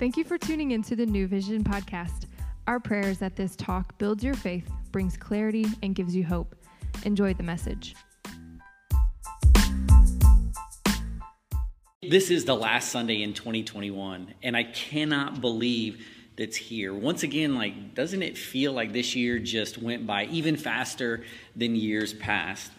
Thank you for tuning into the New Vision podcast. Our prayer is that this talk builds your faith, brings clarity, and gives you hope. Enjoy the message. This is the last Sunday in 2021, and I cannot believe that's here. Once again, like, doesn't it feel like this year just went by even faster than years past?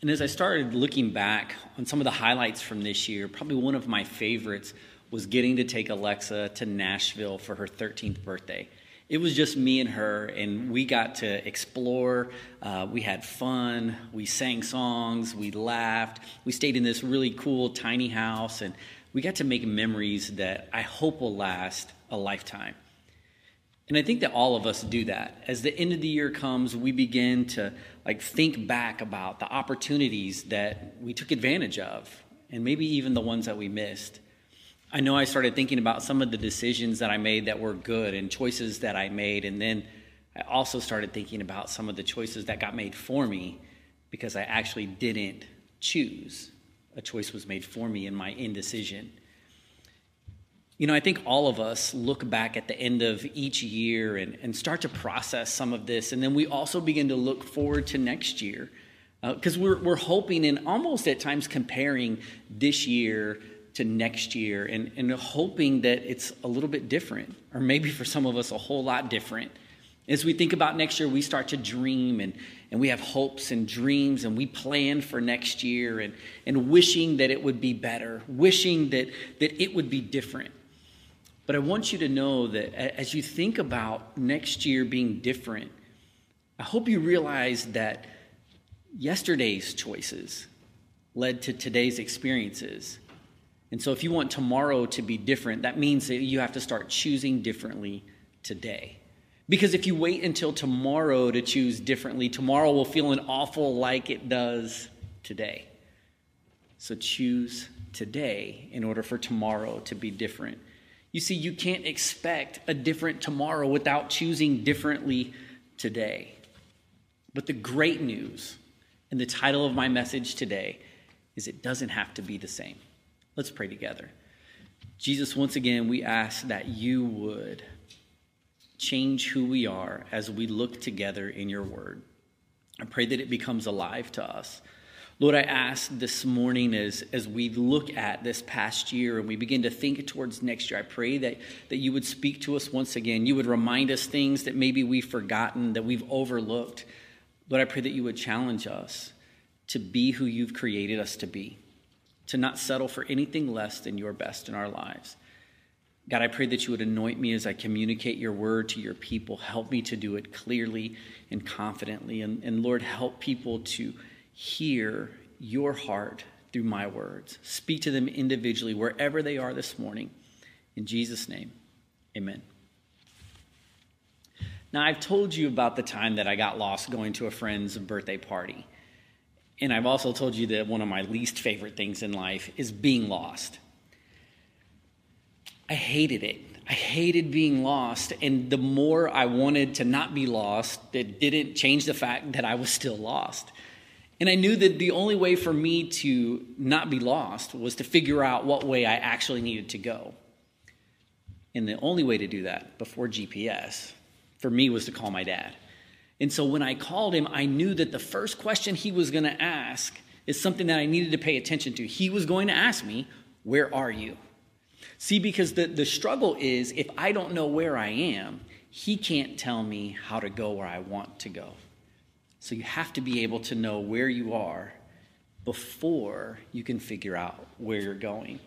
And as I started looking back on some of the highlights from this year, probably one of my favorites was getting to take Alexa to Nashville for her 13th birthday. It was just me and her, and we got to explore. Uh, we had fun. We sang songs. We laughed. We stayed in this really cool tiny house, and we got to make memories that I hope will last a lifetime. And I think that all of us do that. As the end of the year comes, we begin to like think back about the opportunities that we took advantage of and maybe even the ones that we missed. I know I started thinking about some of the decisions that I made that were good and choices that I made. And then I also started thinking about some of the choices that got made for me because I actually didn't choose. A choice was made for me in my indecision. You know, I think all of us look back at the end of each year and, and start to process some of this. And then we also begin to look forward to next year because uh, we're, we're hoping and almost at times comparing this year to next year and, and hoping that it's a little bit different, or maybe for some of us, a whole lot different. As we think about next year, we start to dream and, and we have hopes and dreams and we plan for next year and, and wishing that it would be better, wishing that, that it would be different. But I want you to know that as you think about next year being different, I hope you realize that yesterday's choices led to today's experiences. And so, if you want tomorrow to be different, that means that you have to start choosing differently today. Because if you wait until tomorrow to choose differently, tomorrow will feel an awful like it does today. So, choose today in order for tomorrow to be different. You see, you can't expect a different tomorrow without choosing differently today. But the great news and the title of my message today is it doesn't have to be the same. Let's pray together. Jesus, once again, we ask that you would change who we are as we look together in your word. I pray that it becomes alive to us. Lord, I ask this morning as, as we look at this past year and we begin to think towards next year, I pray that, that you would speak to us once again. You would remind us things that maybe we've forgotten, that we've overlooked. Lord, I pray that you would challenge us to be who you've created us to be to not settle for anything less than your best in our lives. God, I pray that you would anoint me as I communicate your word to your people. Help me to do it clearly and confidently. And, and Lord, help people to hear your heart through my words. Speak to them individually wherever they are this morning. In Jesus' name, amen. Now, I've told you about the time that I got lost going to a friend's birthday party. And I've also told you that one of my least favorite things in life is being lost. I hated it. I hated being lost. And the more I wanted to not be lost, it didn't change the fact that I was still lost. And I knew that the only way for me to not be lost was to figure out what way I actually needed to go. And the only way to do that before GPS for me was to call my dad. And so when I called him, I knew that the first question he was going to ask is something that I needed to pay attention to. He was going to ask me, Where are you? See, because the, the struggle is if I don't know where I am, he can't tell me how to go where I want to go. So you have to be able to know where you are before you can figure out where you're going.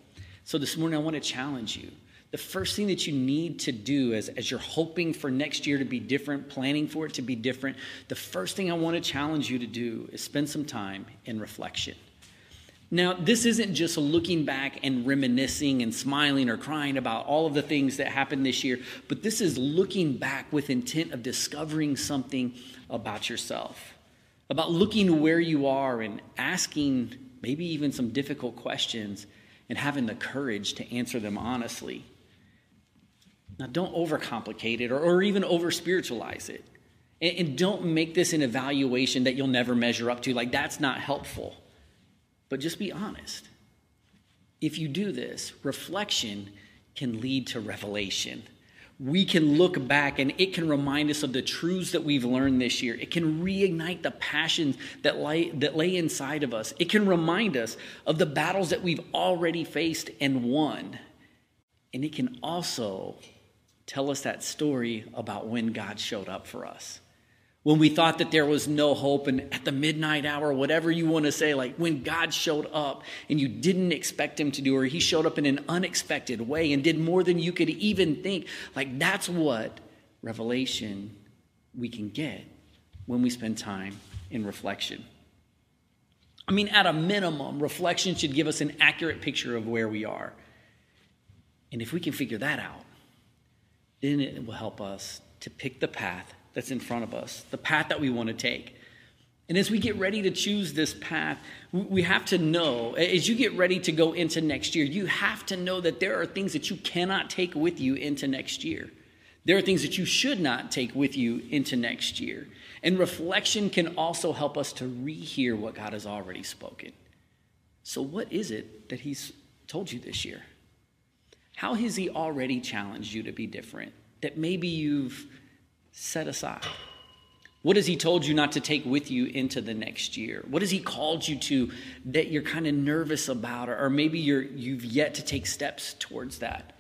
So this morning, I want to challenge you the first thing that you need to do as, as you're hoping for next year to be different, planning for it to be different, the first thing I want to challenge you to do is spend some time in reflection. Now, this isn't just looking back and reminiscing and smiling or crying about all of the things that happened this year, but this is looking back with intent of discovering something about yourself, about looking where you are and asking maybe even some difficult questions and having the courage to answer them honestly. Now, don't overcomplicate it or, or even over spiritualize it. And, and don't make this an evaluation that you'll never measure up to. Like, that's not helpful. But just be honest. If you do this, reflection can lead to revelation. We can look back and it can remind us of the truths that we've learned this year. It can reignite the passions that lay, that lay inside of us. It can remind us of the battles that we've already faced and won. And it can also tell us that story about when God showed up for us. When we thought that there was no hope and at the midnight hour whatever you want to say like when god showed up and you didn't expect him to do or he showed up in an unexpected way and did more than you could even think like that's what revelation we can get when we spend time in reflection. I mean at a minimum reflection should give us an accurate picture of where we are. And if we can figure that out then it will help us to pick the path that's in front of us, the path that we want to take. And as we get ready to choose this path, we have to know, as you get ready to go into next year, you have to know that there are things that you cannot take with you into next year. There are things that you should not take with you into next year. And reflection can also help us to rehear what God has already spoken. So, what is it that He's told you this year? How has He already challenged you to be different? That maybe you've set aside? What has He told you not to take with you into the next year? What has He called you to that you're kind of nervous about, or maybe you're, you've yet to take steps towards that?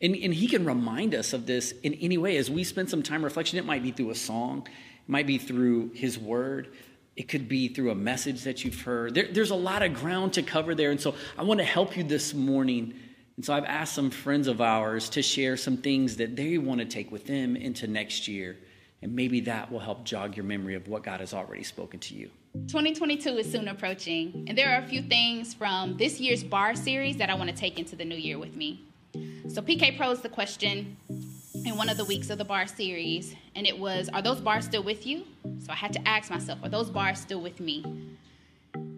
And, and He can remind us of this in any way. As we spend some time reflection, it might be through a song, it might be through His Word, it could be through a message that you've heard. There, there's a lot of ground to cover there. And so I want to help you this morning and so I've asked some friends of ours to share some things that they want to take with them into next year. And maybe that will help jog your memory of what God has already spoken to you. 2022 is soon approaching, and there are a few things from this year's bar series that I want to take into the new year with me. So, PK posed the question in one of the weeks of the bar series, and it was Are those bars still with you? So, I had to ask myself, Are those bars still with me?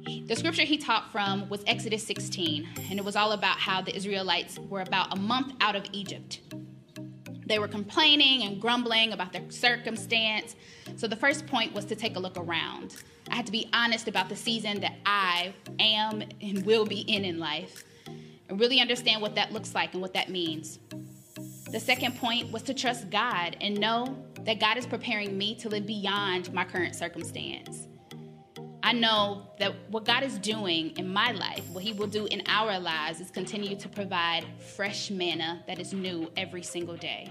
The scripture he taught from was Exodus 16, and it was all about how the Israelites were about a month out of Egypt. They were complaining and grumbling about their circumstance. So the first point was to take a look around. I had to be honest about the season that I am and will be in in life and really understand what that looks like and what that means. The second point was to trust God and know that God is preparing me to live beyond my current circumstance. I know that what God is doing in my life, what He will do in our lives, is continue to provide fresh manna that is new every single day.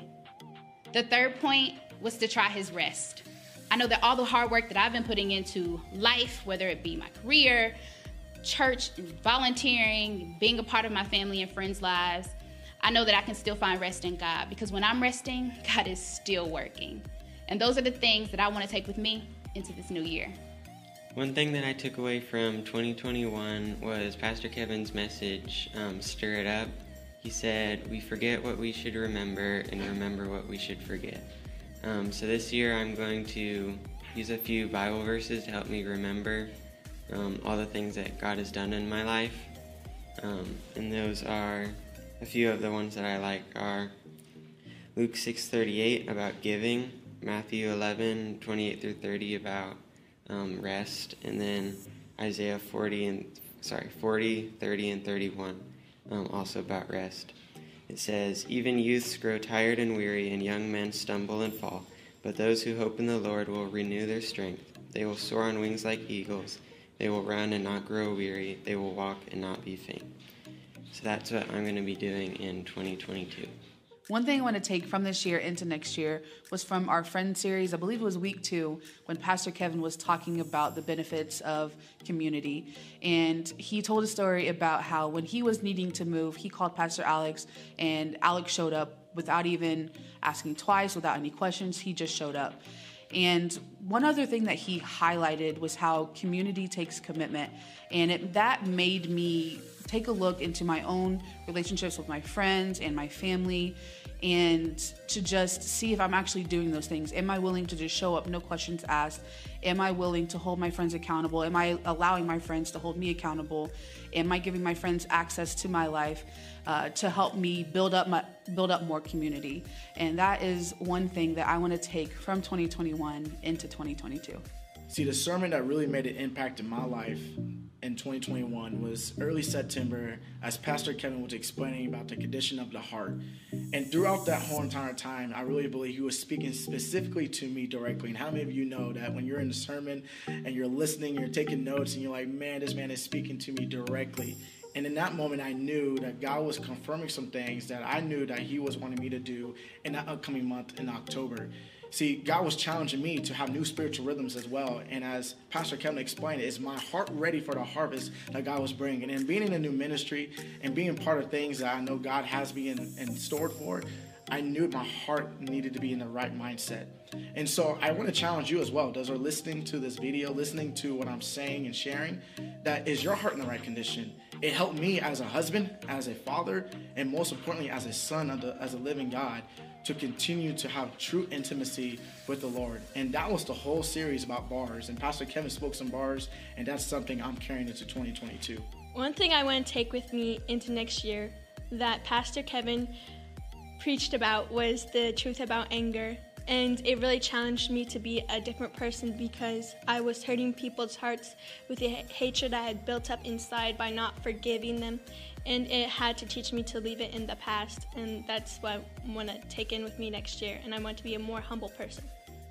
The third point was to try His rest. I know that all the hard work that I've been putting into life, whether it be my career, church, volunteering, being a part of my family and friends' lives, I know that I can still find rest in God because when I'm resting, God is still working. And those are the things that I want to take with me into this new year. One thing that I took away from 2021 was Pastor Kevin's message, um, Stir It Up. He said, We forget what we should remember and remember what we should forget. Um, so this year I'm going to use a few Bible verses to help me remember um, all the things that God has done in my life. Um, and those are a few of the ones that I like are Luke 6:38 about giving, Matthew 11:28 through 30 about um, rest, and then Isaiah 40 and sorry 40, 30, and 31, um, also about rest. It says, "Even youths grow tired and weary, and young men stumble and fall. But those who hope in the Lord will renew their strength. They will soar on wings like eagles. They will run and not grow weary. They will walk and not be faint." So that's what I'm going to be doing in 2022. One thing I want to take from this year into next year was from our friend series. I believe it was week two when Pastor Kevin was talking about the benefits of community. And he told a story about how when he was needing to move, he called Pastor Alex, and Alex showed up without even asking twice, without any questions. He just showed up. And one other thing that he highlighted was how community takes commitment. And it, that made me take a look into my own relationships with my friends and my family and to just see if I'm actually doing those things. Am I willing to just show up, no questions asked? Am I willing to hold my friends accountable? Am I allowing my friends to hold me accountable? Am I giving my friends access to my life uh, to help me build up my build up more community? And that is one thing that I want to take from 2021 into 2022. See, the sermon that really made an impact in my life in 2021 was early September as Pastor Kevin was explaining about the condition of the heart. And throughout that whole entire time, I really believe he was speaking specifically to me directly. And how many of you know that when you're in the sermon and you're listening, you're taking notes, and you're like, man, this man is speaking to me directly. And in that moment, I knew that God was confirming some things that I knew that He was wanting me to do in that upcoming month in October. See, God was challenging me to have new spiritual rhythms as well. And as Pastor Kevin explained, is my heart ready for the harvest that God was bringing? And being in a new ministry and being part of things that I know God has me in, in stored for, I knew my heart needed to be in the right mindset. And so I want to challenge you as well. Those are listening to this video, listening to what I'm saying and sharing, that is your heart in the right condition? It helped me as a husband, as a father, and most importantly, as a son of the, as a living God to continue to have true intimacy with the Lord. And that was the whole series about bars. And Pastor Kevin spoke some bars, and that's something I'm carrying into 2022. One thing I want to take with me into next year that Pastor Kevin preached about was the truth about anger. And it really challenged me to be a different person because I was hurting people's hearts with the hatred I had built up inside by not forgiving them and it had to teach me to leave it in the past and that's what i want to take in with me next year and i want to be a more humble person.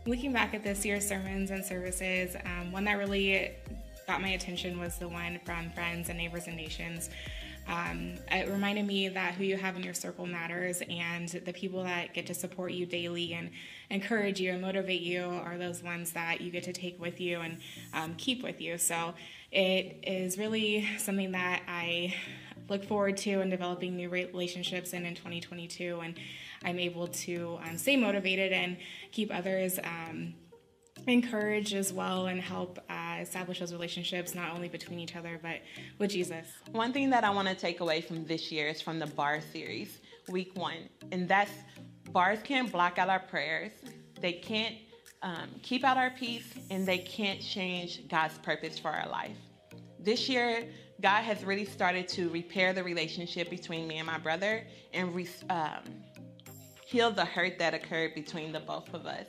Looking back at this year's sermons and services um, one that really got my attention was the one from friends and neighbors and nations. Um, it reminded me that who you have in your circle matters and the people that get to support you daily and encourage you and motivate you are those ones that you get to take with you and um, keep with you. So it is really something that i look forward to and developing new relationships in in 2022 and i'm able to um, stay motivated and keep others um, encouraged as well and help uh, establish those relationships not only between each other but with jesus. One thing that i want to take away from this year is from the bar series week one and that's bars can't block out our prayers they can't um, keep out our peace and they can't change god's purpose for our life. This year God has really started to repair the relationship between me and my brother and re- um, heal the hurt that occurred between the both of us.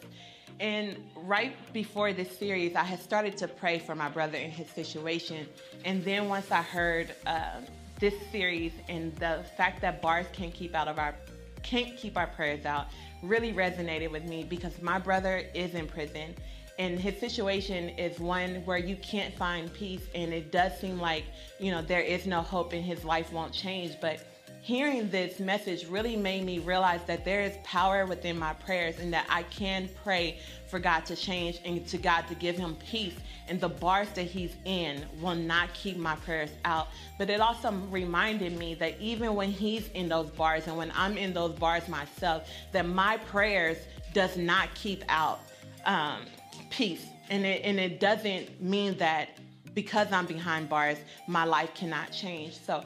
And right before this series, I had started to pray for my brother in his situation. And then once I heard uh, this series and the fact that bars can't keep out of our can't keep our prayers out really resonated with me because my brother is in prison and his situation is one where you can't find peace and it does seem like you know there is no hope and his life won't change but hearing this message really made me realize that there is power within my prayers and that I can pray for God to change and to God to give him peace. And the bars that he's in will not keep my prayers out. But it also reminded me that even when he's in those bars and when I'm in those bars myself, that my prayers does not keep out um, peace. And it, and it doesn't mean that because I'm behind bars, my life cannot change. So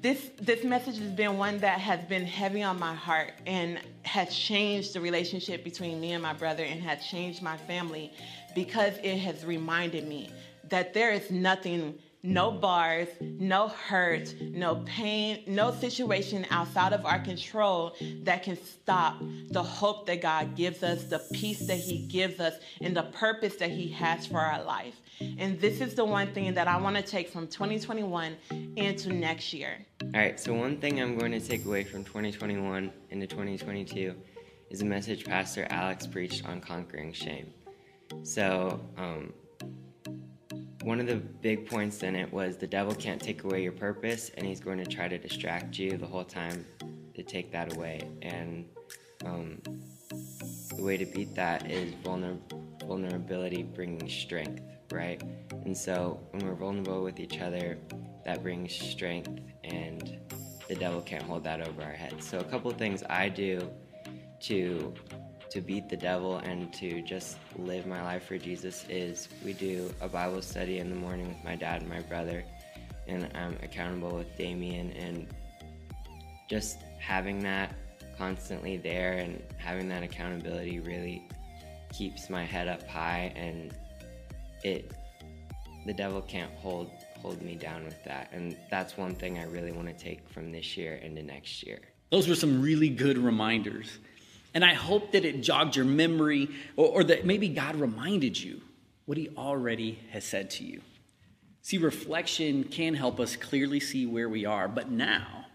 this this message has been one that has been heavy on my heart and has changed the relationship between me and my brother and has changed my family because it has reminded me that there is nothing no bars, no hurt, no pain, no situation outside of our control that can stop the hope that God gives us, the peace that He gives us, and the purpose that He has for our life. And this is the one thing that I want to take from 2021 into next year. All right, so one thing I'm going to take away from 2021 into 2022 is a message Pastor Alex preached on conquering shame. So, um, one of the big points in it was the devil can't take away your purpose, and he's going to try to distract you the whole time to take that away. And um, the way to beat that is vulner- vulnerability bringing strength, right? And so when we're vulnerable with each other, that brings strength, and the devil can't hold that over our heads. So, a couple things I do to to beat the devil and to just live my life for Jesus is we do a Bible study in the morning with my dad and my brother, and I'm accountable with Damien, and just having that constantly there and having that accountability really keeps my head up high and it the devil can't hold hold me down with that and that's one thing I really want to take from this year into next year. Those were some really good reminders. And I hope that it jogged your memory or, or that maybe God reminded you what he already has said to you. See, reflection can help us clearly see where we are, but now,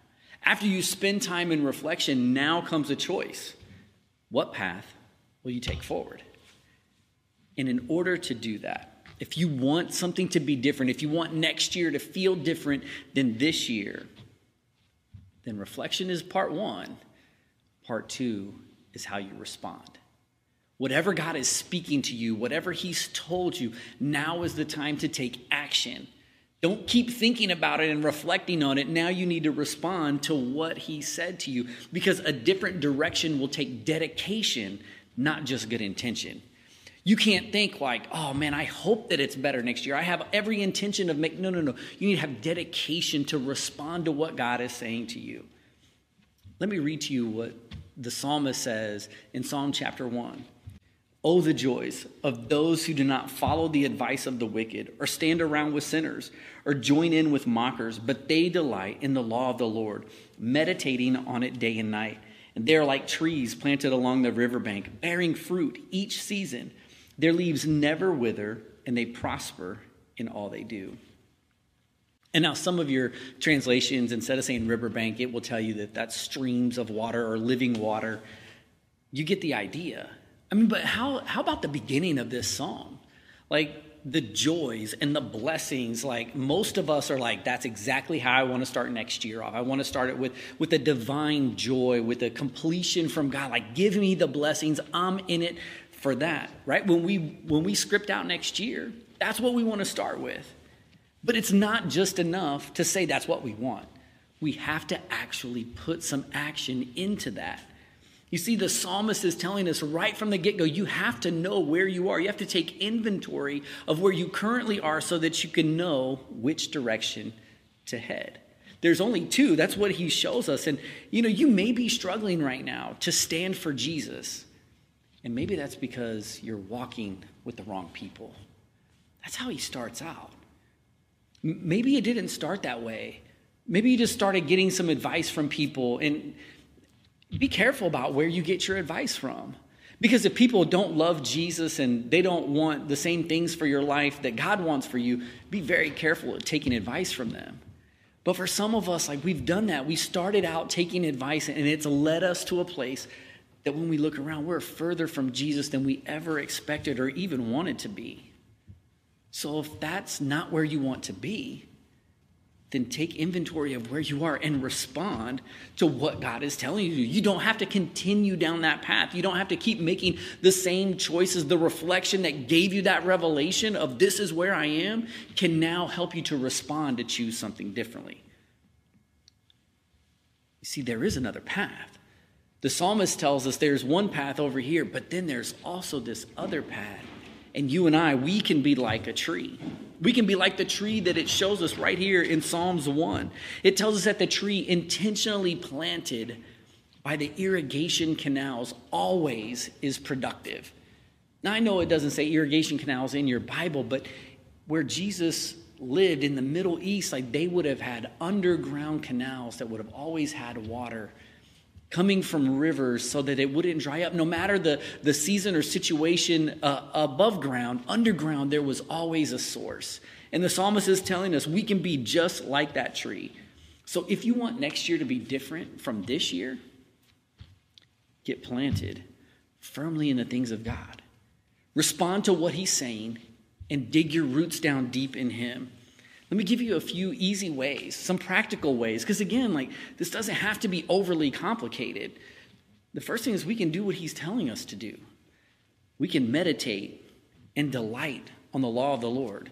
after you spend time in reflection, now comes a choice. What path will you take forward? And in order to do that, if you want something to be different, if you want next year to feel different than this year, then reflection is part one. Part two is how you respond. Whatever God is speaking to you, whatever He's told you, now is the time to take action. Don't keep thinking about it and reflecting on it. Now you need to respond to what He said to you because a different direction will take dedication, not just good intention. You can't think like, oh man, I hope that it's better next year. I have every intention of making. No, no, no. You need to have dedication to respond to what God is saying to you. Let me read to you what the psalmist says in Psalm chapter 1. Oh, the joys of those who do not follow the advice of the wicked, or stand around with sinners, or join in with mockers, but they delight in the law of the Lord, meditating on it day and night. And they are like trees planted along the riverbank, bearing fruit each season. Their leaves never wither, and they prosper in all they do. And now, some of your translations, instead of saying riverbank, it will tell you that that's streams of water or living water. You get the idea. I mean, but how, how about the beginning of this song? Like the joys and the blessings, like most of us are like, that's exactly how I want to start next year off. I want to start it with, with a divine joy, with a completion from God. Like, give me the blessings. I'm in it for that, right? When we when we script out next year, that's what we want to start with. But it's not just enough to say that's what we want. We have to actually put some action into that. You see, the psalmist is telling us right from the get go you have to know where you are. You have to take inventory of where you currently are so that you can know which direction to head. There's only two. That's what he shows us. And, you know, you may be struggling right now to stand for Jesus. And maybe that's because you're walking with the wrong people. That's how he starts out. Maybe it didn't start that way. Maybe you just started getting some advice from people. And be careful about where you get your advice from. Because if people don't love Jesus and they don't want the same things for your life that God wants for you, be very careful at taking advice from them. But for some of us, like we've done that. We started out taking advice and it's led us to a place that when we look around, we're further from Jesus than we ever expected or even wanted to be. So if that's not where you want to be, then take inventory of where you are and respond to what God is telling you. You don't have to continue down that path. You don't have to keep making the same choices. The reflection that gave you that revelation of this is where I am can now help you to respond to choose something differently. You see, there is another path. The psalmist tells us there's one path over here, but then there's also this other path. And you and I, we can be like a tree. We can be like the tree that it shows us right here in Psalms 1. It tells us that the tree intentionally planted by the irrigation canals always is productive. Now, I know it doesn't say irrigation canals in your Bible, but where Jesus lived in the Middle East, like they would have had underground canals that would have always had water coming from rivers so that it wouldn't dry up. No matter the, the season or situation uh, above ground, underground, there was always a source. And the psalmist is telling us we can be just like that tree. So if you want next year to be different from this year, get planted firmly in the things of God. Respond to what he's saying and dig your roots down deep in him. Let me give you a few easy ways, some practical ways, because again, like this doesn't have to be overly complicated. The first thing is we can do what he's telling us to do. We can meditate and delight on the law of the Lord.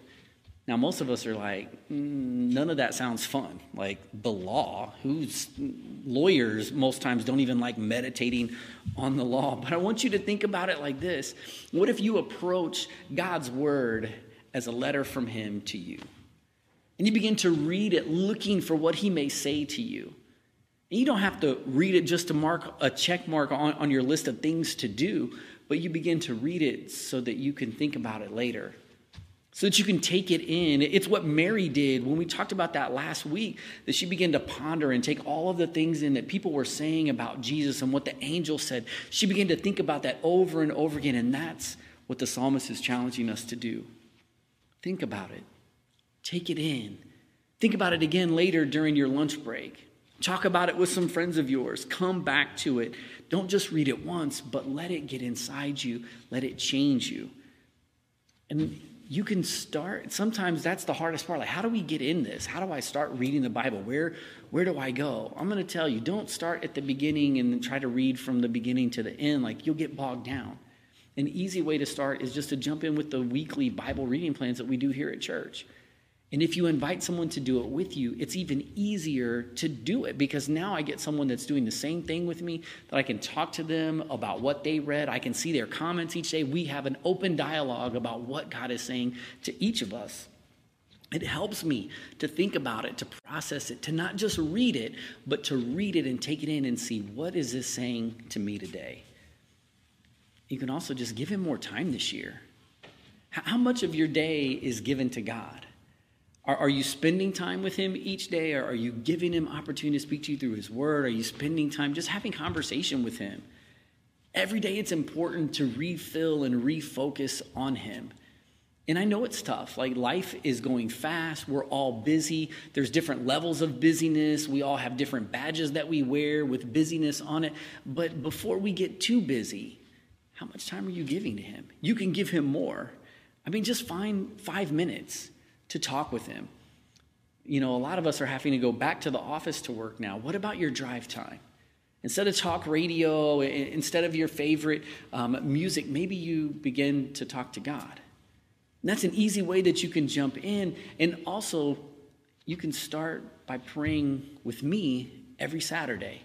Now, most of us are like, mm, none of that sounds fun. Like the law, who's lawyers most times don't even like meditating on the law. But I want you to think about it like this What if you approach God's word as a letter from Him to you? And you begin to read it looking for what he may say to you. And you don't have to read it just to mark a check mark on, on your list of things to do, but you begin to read it so that you can think about it later, so that you can take it in. It's what Mary did when we talked about that last week, that she began to ponder and take all of the things in that people were saying about Jesus and what the angel said. She began to think about that over and over again, and that's what the psalmist is challenging us to do. Think about it. Take it in. Think about it again later during your lunch break. Talk about it with some friends of yours. Come back to it. Don't just read it once, but let it get inside you. Let it change you. And you can start sometimes that's the hardest part like how do we get in this how do i start reading the bible where where do i go i'm going to tell you don't start at the beginning and try to read from the beginning to the end like you'll get bogged down an easy way to start is just to jump in with the weekly bible reading plans that we do here at church and if you invite someone to do it with you, it's even easier to do it because now I get someone that's doing the same thing with me that I can talk to them about what they read. I can see their comments each day. We have an open dialogue about what God is saying to each of us. It helps me to think about it, to process it, to not just read it, but to read it and take it in and see what is this saying to me today. You can also just give him more time this year. How much of your day is given to God? Are, are you spending time with Him each day? Or are you giving Him opportunity to speak to you through His Word? Are you spending time just having conversation with Him? Every day it's important to refill and refocus on Him. And I know it's tough. Like life is going fast. We're all busy. There's different levels of busyness. We all have different badges that we wear with busyness on it. But before we get too busy, how much time are you giving to Him? You can give Him more. I mean, just find five minutes to talk with him. You know, a lot of us are having to go back to the office to work now. What about your drive time? Instead of talk radio, instead of your favorite um, music, maybe you begin to talk to God. And that's an easy way that you can jump in. And also, you can start by praying with me every Saturday.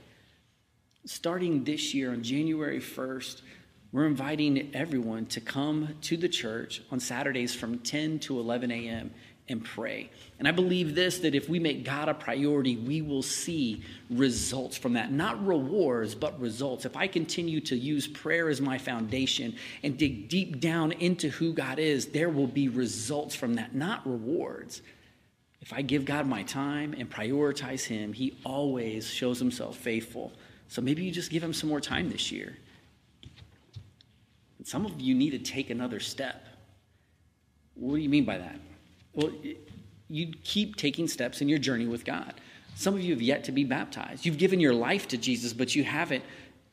Starting this year on January 1st, we're inviting everyone to come to the church on Saturdays from 10 to 11 a.m and pray. And I believe this that if we make God a priority, we will see results from that. Not rewards, but results. If I continue to use prayer as my foundation and dig deep down into who God is, there will be results from that, not rewards. If I give God my time and prioritize Him, He always shows Himself faithful. So maybe you just give Him some more time this year. some of you need to take another step. What do you mean by that? Well, you keep taking steps in your journey with God. Some of you have yet to be baptized. You've given your life to Jesus, but you haven't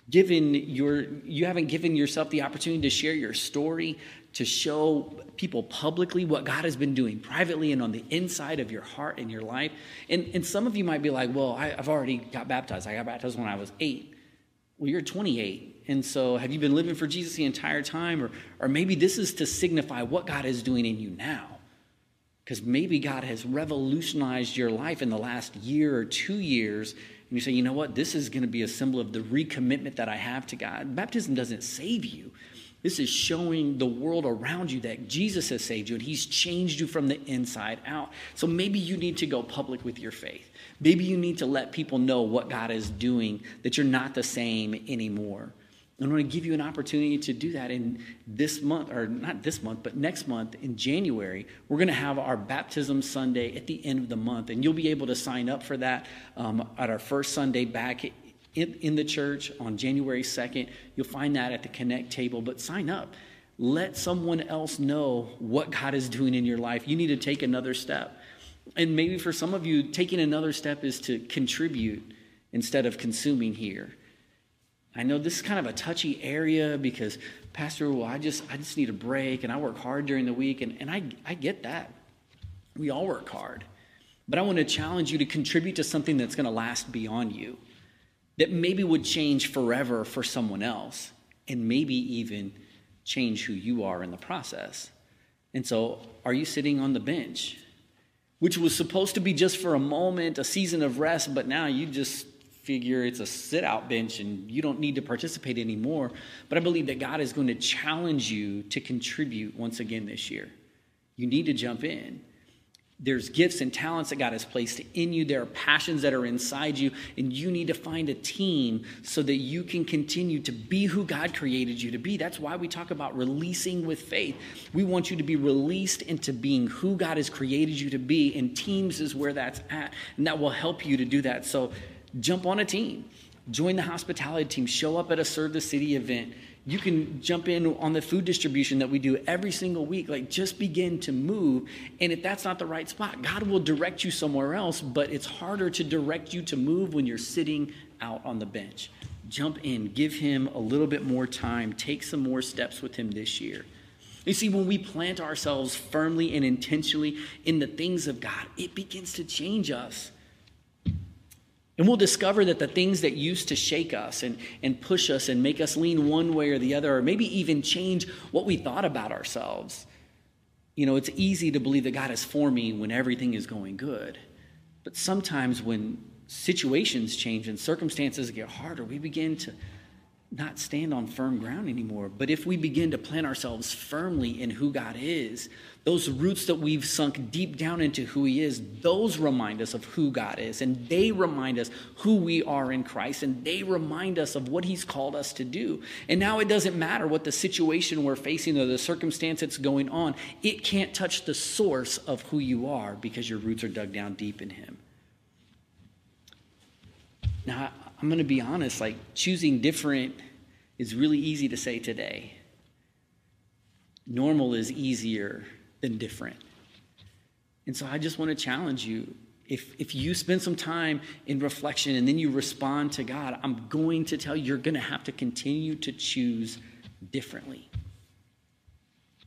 given your you haven't given yourself the opportunity to share your story, to show people publicly what God has been doing privately and on the inside of your heart and your life. And, and some of you might be like, well, I, I've already got baptized. I got baptized when I was eight. Well, you're 28. And so have you been living for Jesus the entire time? Or, or maybe this is to signify what God is doing in you now because maybe God has revolutionized your life in the last year or two years. And you say, you know what? This is going to be a symbol of the recommitment that I have to God. Baptism doesn't save you. This is showing the world around you that Jesus has saved you and he's changed you from the inside out. So maybe you need to go public with your faith. Maybe you need to let people know what God is doing, that you're not the same anymore. I want to give you an opportunity to do that in this month, or not this month, but next month in January. We're going to have our baptism Sunday at the end of the month, and you'll be able to sign up for that um, at our first Sunday back in, in the church on January 2nd. You'll find that at the Connect table, but sign up. Let someone else know what God is doing in your life. You need to take another step. And maybe for some of you, taking another step is to contribute instead of consuming here. I know this is kind of a touchy area because, Pastor, well, I just I just need a break and I work hard during the week, and, and I, I get that. We all work hard. But I want to challenge you to contribute to something that's going to last beyond you, that maybe would change forever for someone else, and maybe even change who you are in the process. And so, are you sitting on the bench? Which was supposed to be just for a moment, a season of rest, but now you just figure it's a sit out bench and you don't need to participate anymore. But I believe that God is going to challenge you to contribute once again this year. You need to jump in. There's gifts and talents that God has placed in you. There are passions that are inside you, and you need to find a team so that you can continue to be who God created you to be. That's why we talk about releasing with faith. We want you to be released into being who God has created you to be, and teams is where that's at, and that will help you to do that. So jump on a team, join the hospitality team, show up at a Serve the City event. You can jump in on the food distribution that we do every single week. Like, just begin to move. And if that's not the right spot, God will direct you somewhere else, but it's harder to direct you to move when you're sitting out on the bench. Jump in, give Him a little bit more time, take some more steps with Him this year. You see, when we plant ourselves firmly and intentionally in the things of God, it begins to change us. And we'll discover that the things that used to shake us and, and push us and make us lean one way or the other, or maybe even change what we thought about ourselves. You know, it's easy to believe that God is for me when everything is going good. But sometimes when situations change and circumstances get harder, we begin to not stand on firm ground anymore. But if we begin to plant ourselves firmly in who God is, those roots that we've sunk deep down into who He is, those remind us of who God is. And they remind us who we are in Christ. And they remind us of what He's called us to do. And now it doesn't matter what the situation we're facing or the circumstance that's going on, it can't touch the source of who you are because your roots are dug down deep in Him. Now, I'm going to be honest, like choosing different is really easy to say today. Normal is easier than different. And so I just want to challenge you. If, if you spend some time in reflection and then you respond to God, I'm going to tell you you're going to have to continue to choose differently.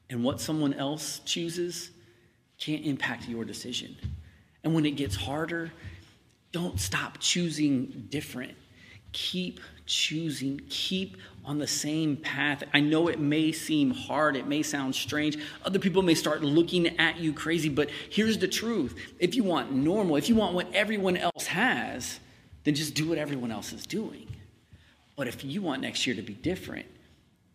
And what someone else chooses can't impact your decision. And when it gets harder, don't stop choosing different. Keep choosing, keep on the same path. I know it may seem hard, it may sound strange. Other people may start looking at you crazy, but here's the truth. If you want normal, if you want what everyone else has, then just do what everyone else is doing. But if you want next year to be different,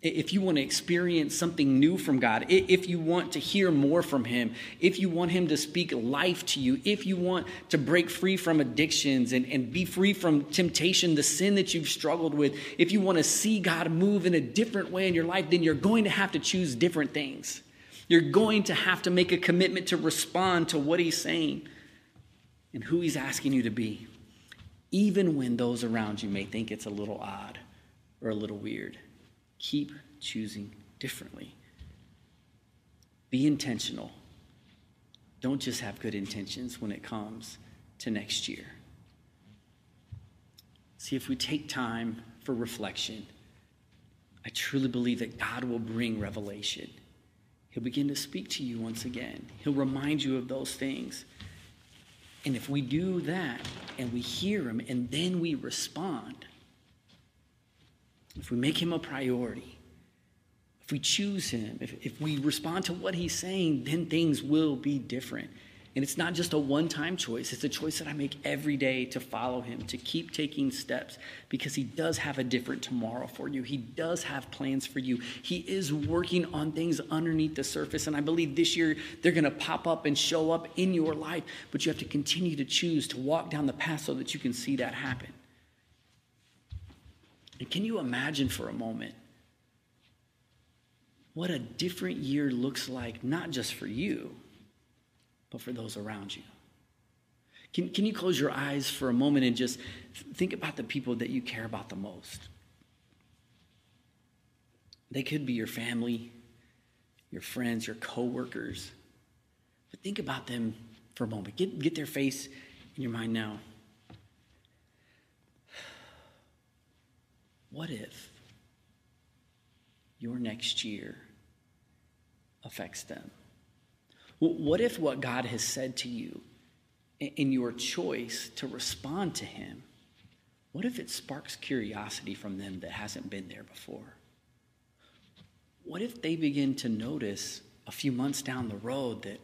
if you want to experience something new from God, if you want to hear more from Him, if you want Him to speak life to you, if you want to break free from addictions and, and be free from temptation, the sin that you've struggled with, if you want to see God move in a different way in your life, then you're going to have to choose different things. You're going to have to make a commitment to respond to what He's saying and who He's asking you to be, even when those around you may think it's a little odd or a little weird. Keep choosing differently. Be intentional. Don't just have good intentions when it comes to next year. See, if we take time for reflection, I truly believe that God will bring revelation. He'll begin to speak to you once again, He'll remind you of those things. And if we do that and we hear Him and then we respond, if we make him a priority, if we choose him, if, if we respond to what he's saying, then things will be different. And it's not just a one time choice, it's a choice that I make every day to follow him, to keep taking steps, because he does have a different tomorrow for you. He does have plans for you. He is working on things underneath the surface. And I believe this year they're going to pop up and show up in your life, but you have to continue to choose to walk down the path so that you can see that happen. And can you imagine for a moment what a different year looks like, not just for you, but for those around you? Can, can you close your eyes for a moment and just think about the people that you care about the most? They could be your family, your friends, your coworkers. But think about them for a moment. Get, get their face in your mind now. What if your next year affects them? What if what God has said to you in your choice to respond to Him, what if it sparks curiosity from them that hasn't been there before? What if they begin to notice a few months down the road that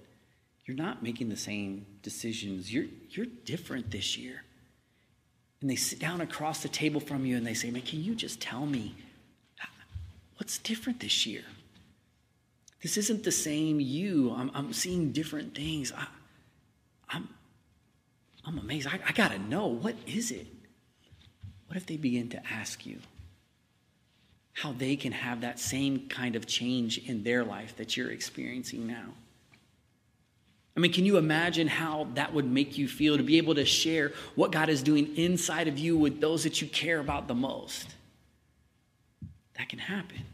you're not making the same decisions? You're, you're different this year and they sit down across the table from you and they say, Man, can you just tell me what's different this year? This isn't the same you. I'm, I'm seeing different things. I, I'm, I'm amazed. I, I got to know what is it? What if they begin to ask you how they can have that same kind of change in their life that you're experiencing now? I mean, can you imagine how that would make you feel to be able to share what God is doing inside of you with those that you care about the most? that can happen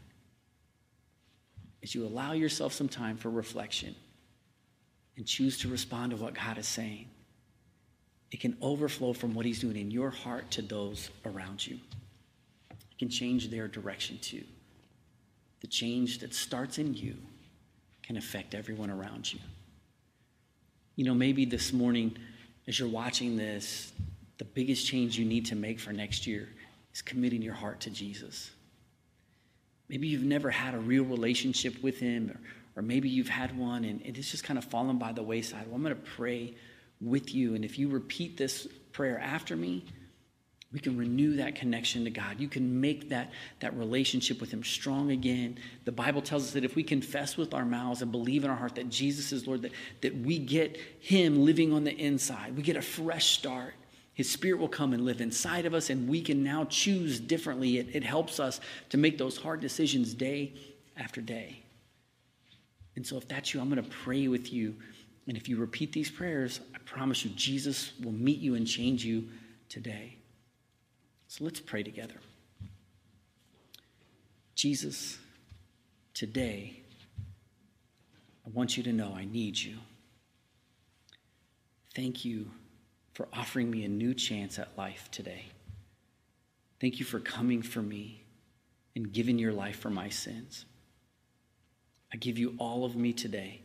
As you allow yourself some time for reflection and choose to respond to what God is saying. It can overflow from what He's doing in your heart to those around you. It can change their direction too. The change that starts in you can affect everyone around you. You know, maybe this morning, as you're watching this, the biggest change you need to make for next year is committing your heart to Jesus. Maybe you've never had a real relationship with Him, or, or maybe you've had one and it's just kind of fallen by the wayside. Well, I'm going to pray with you. And if you repeat this prayer after me, we can renew that connection to God. You can make that, that relationship with Him strong again. The Bible tells us that if we confess with our mouths and believe in our heart that Jesus is Lord, that, that we get Him living on the inside, we get a fresh start. His Spirit will come and live inside of us, and we can now choose differently. It, it helps us to make those hard decisions day after day. And so, if that's you, I'm going to pray with you. And if you repeat these prayers, I promise you, Jesus will meet you and change you today. So let's pray together. Jesus, today, I want you to know I need you. Thank you for offering me a new chance at life today. Thank you for coming for me and giving your life for my sins. I give you all of me today.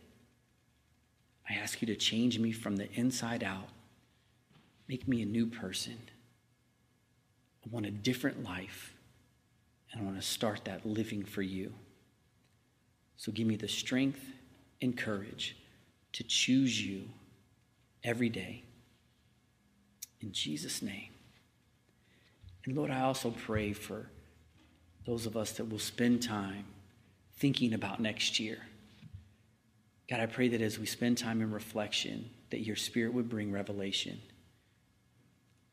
I ask you to change me from the inside out. Make me a new person. I want a different life, and I want to start that living for you. So give me the strength and courage to choose you every day. In Jesus' name. And Lord, I also pray for those of us that will spend time thinking about next year. God, I pray that as we spend time in reflection, that your spirit would bring revelation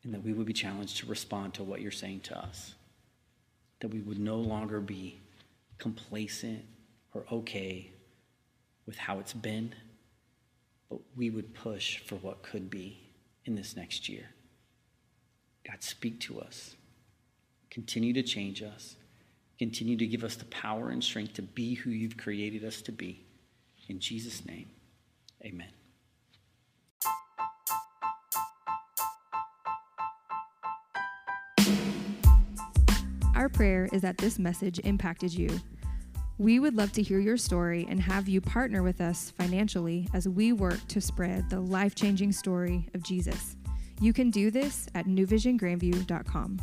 and that we would be challenged to respond to what you're saying to us. That we would no longer be complacent or okay with how it's been, but we would push for what could be in this next year. God, speak to us. Continue to change us. Continue to give us the power and strength to be who you've created us to be. In Jesus' name, amen. Our prayer is that this message impacted you. We would love to hear your story and have you partner with us financially as we work to spread the life changing story of Jesus. You can do this at newvisiongrandview.com.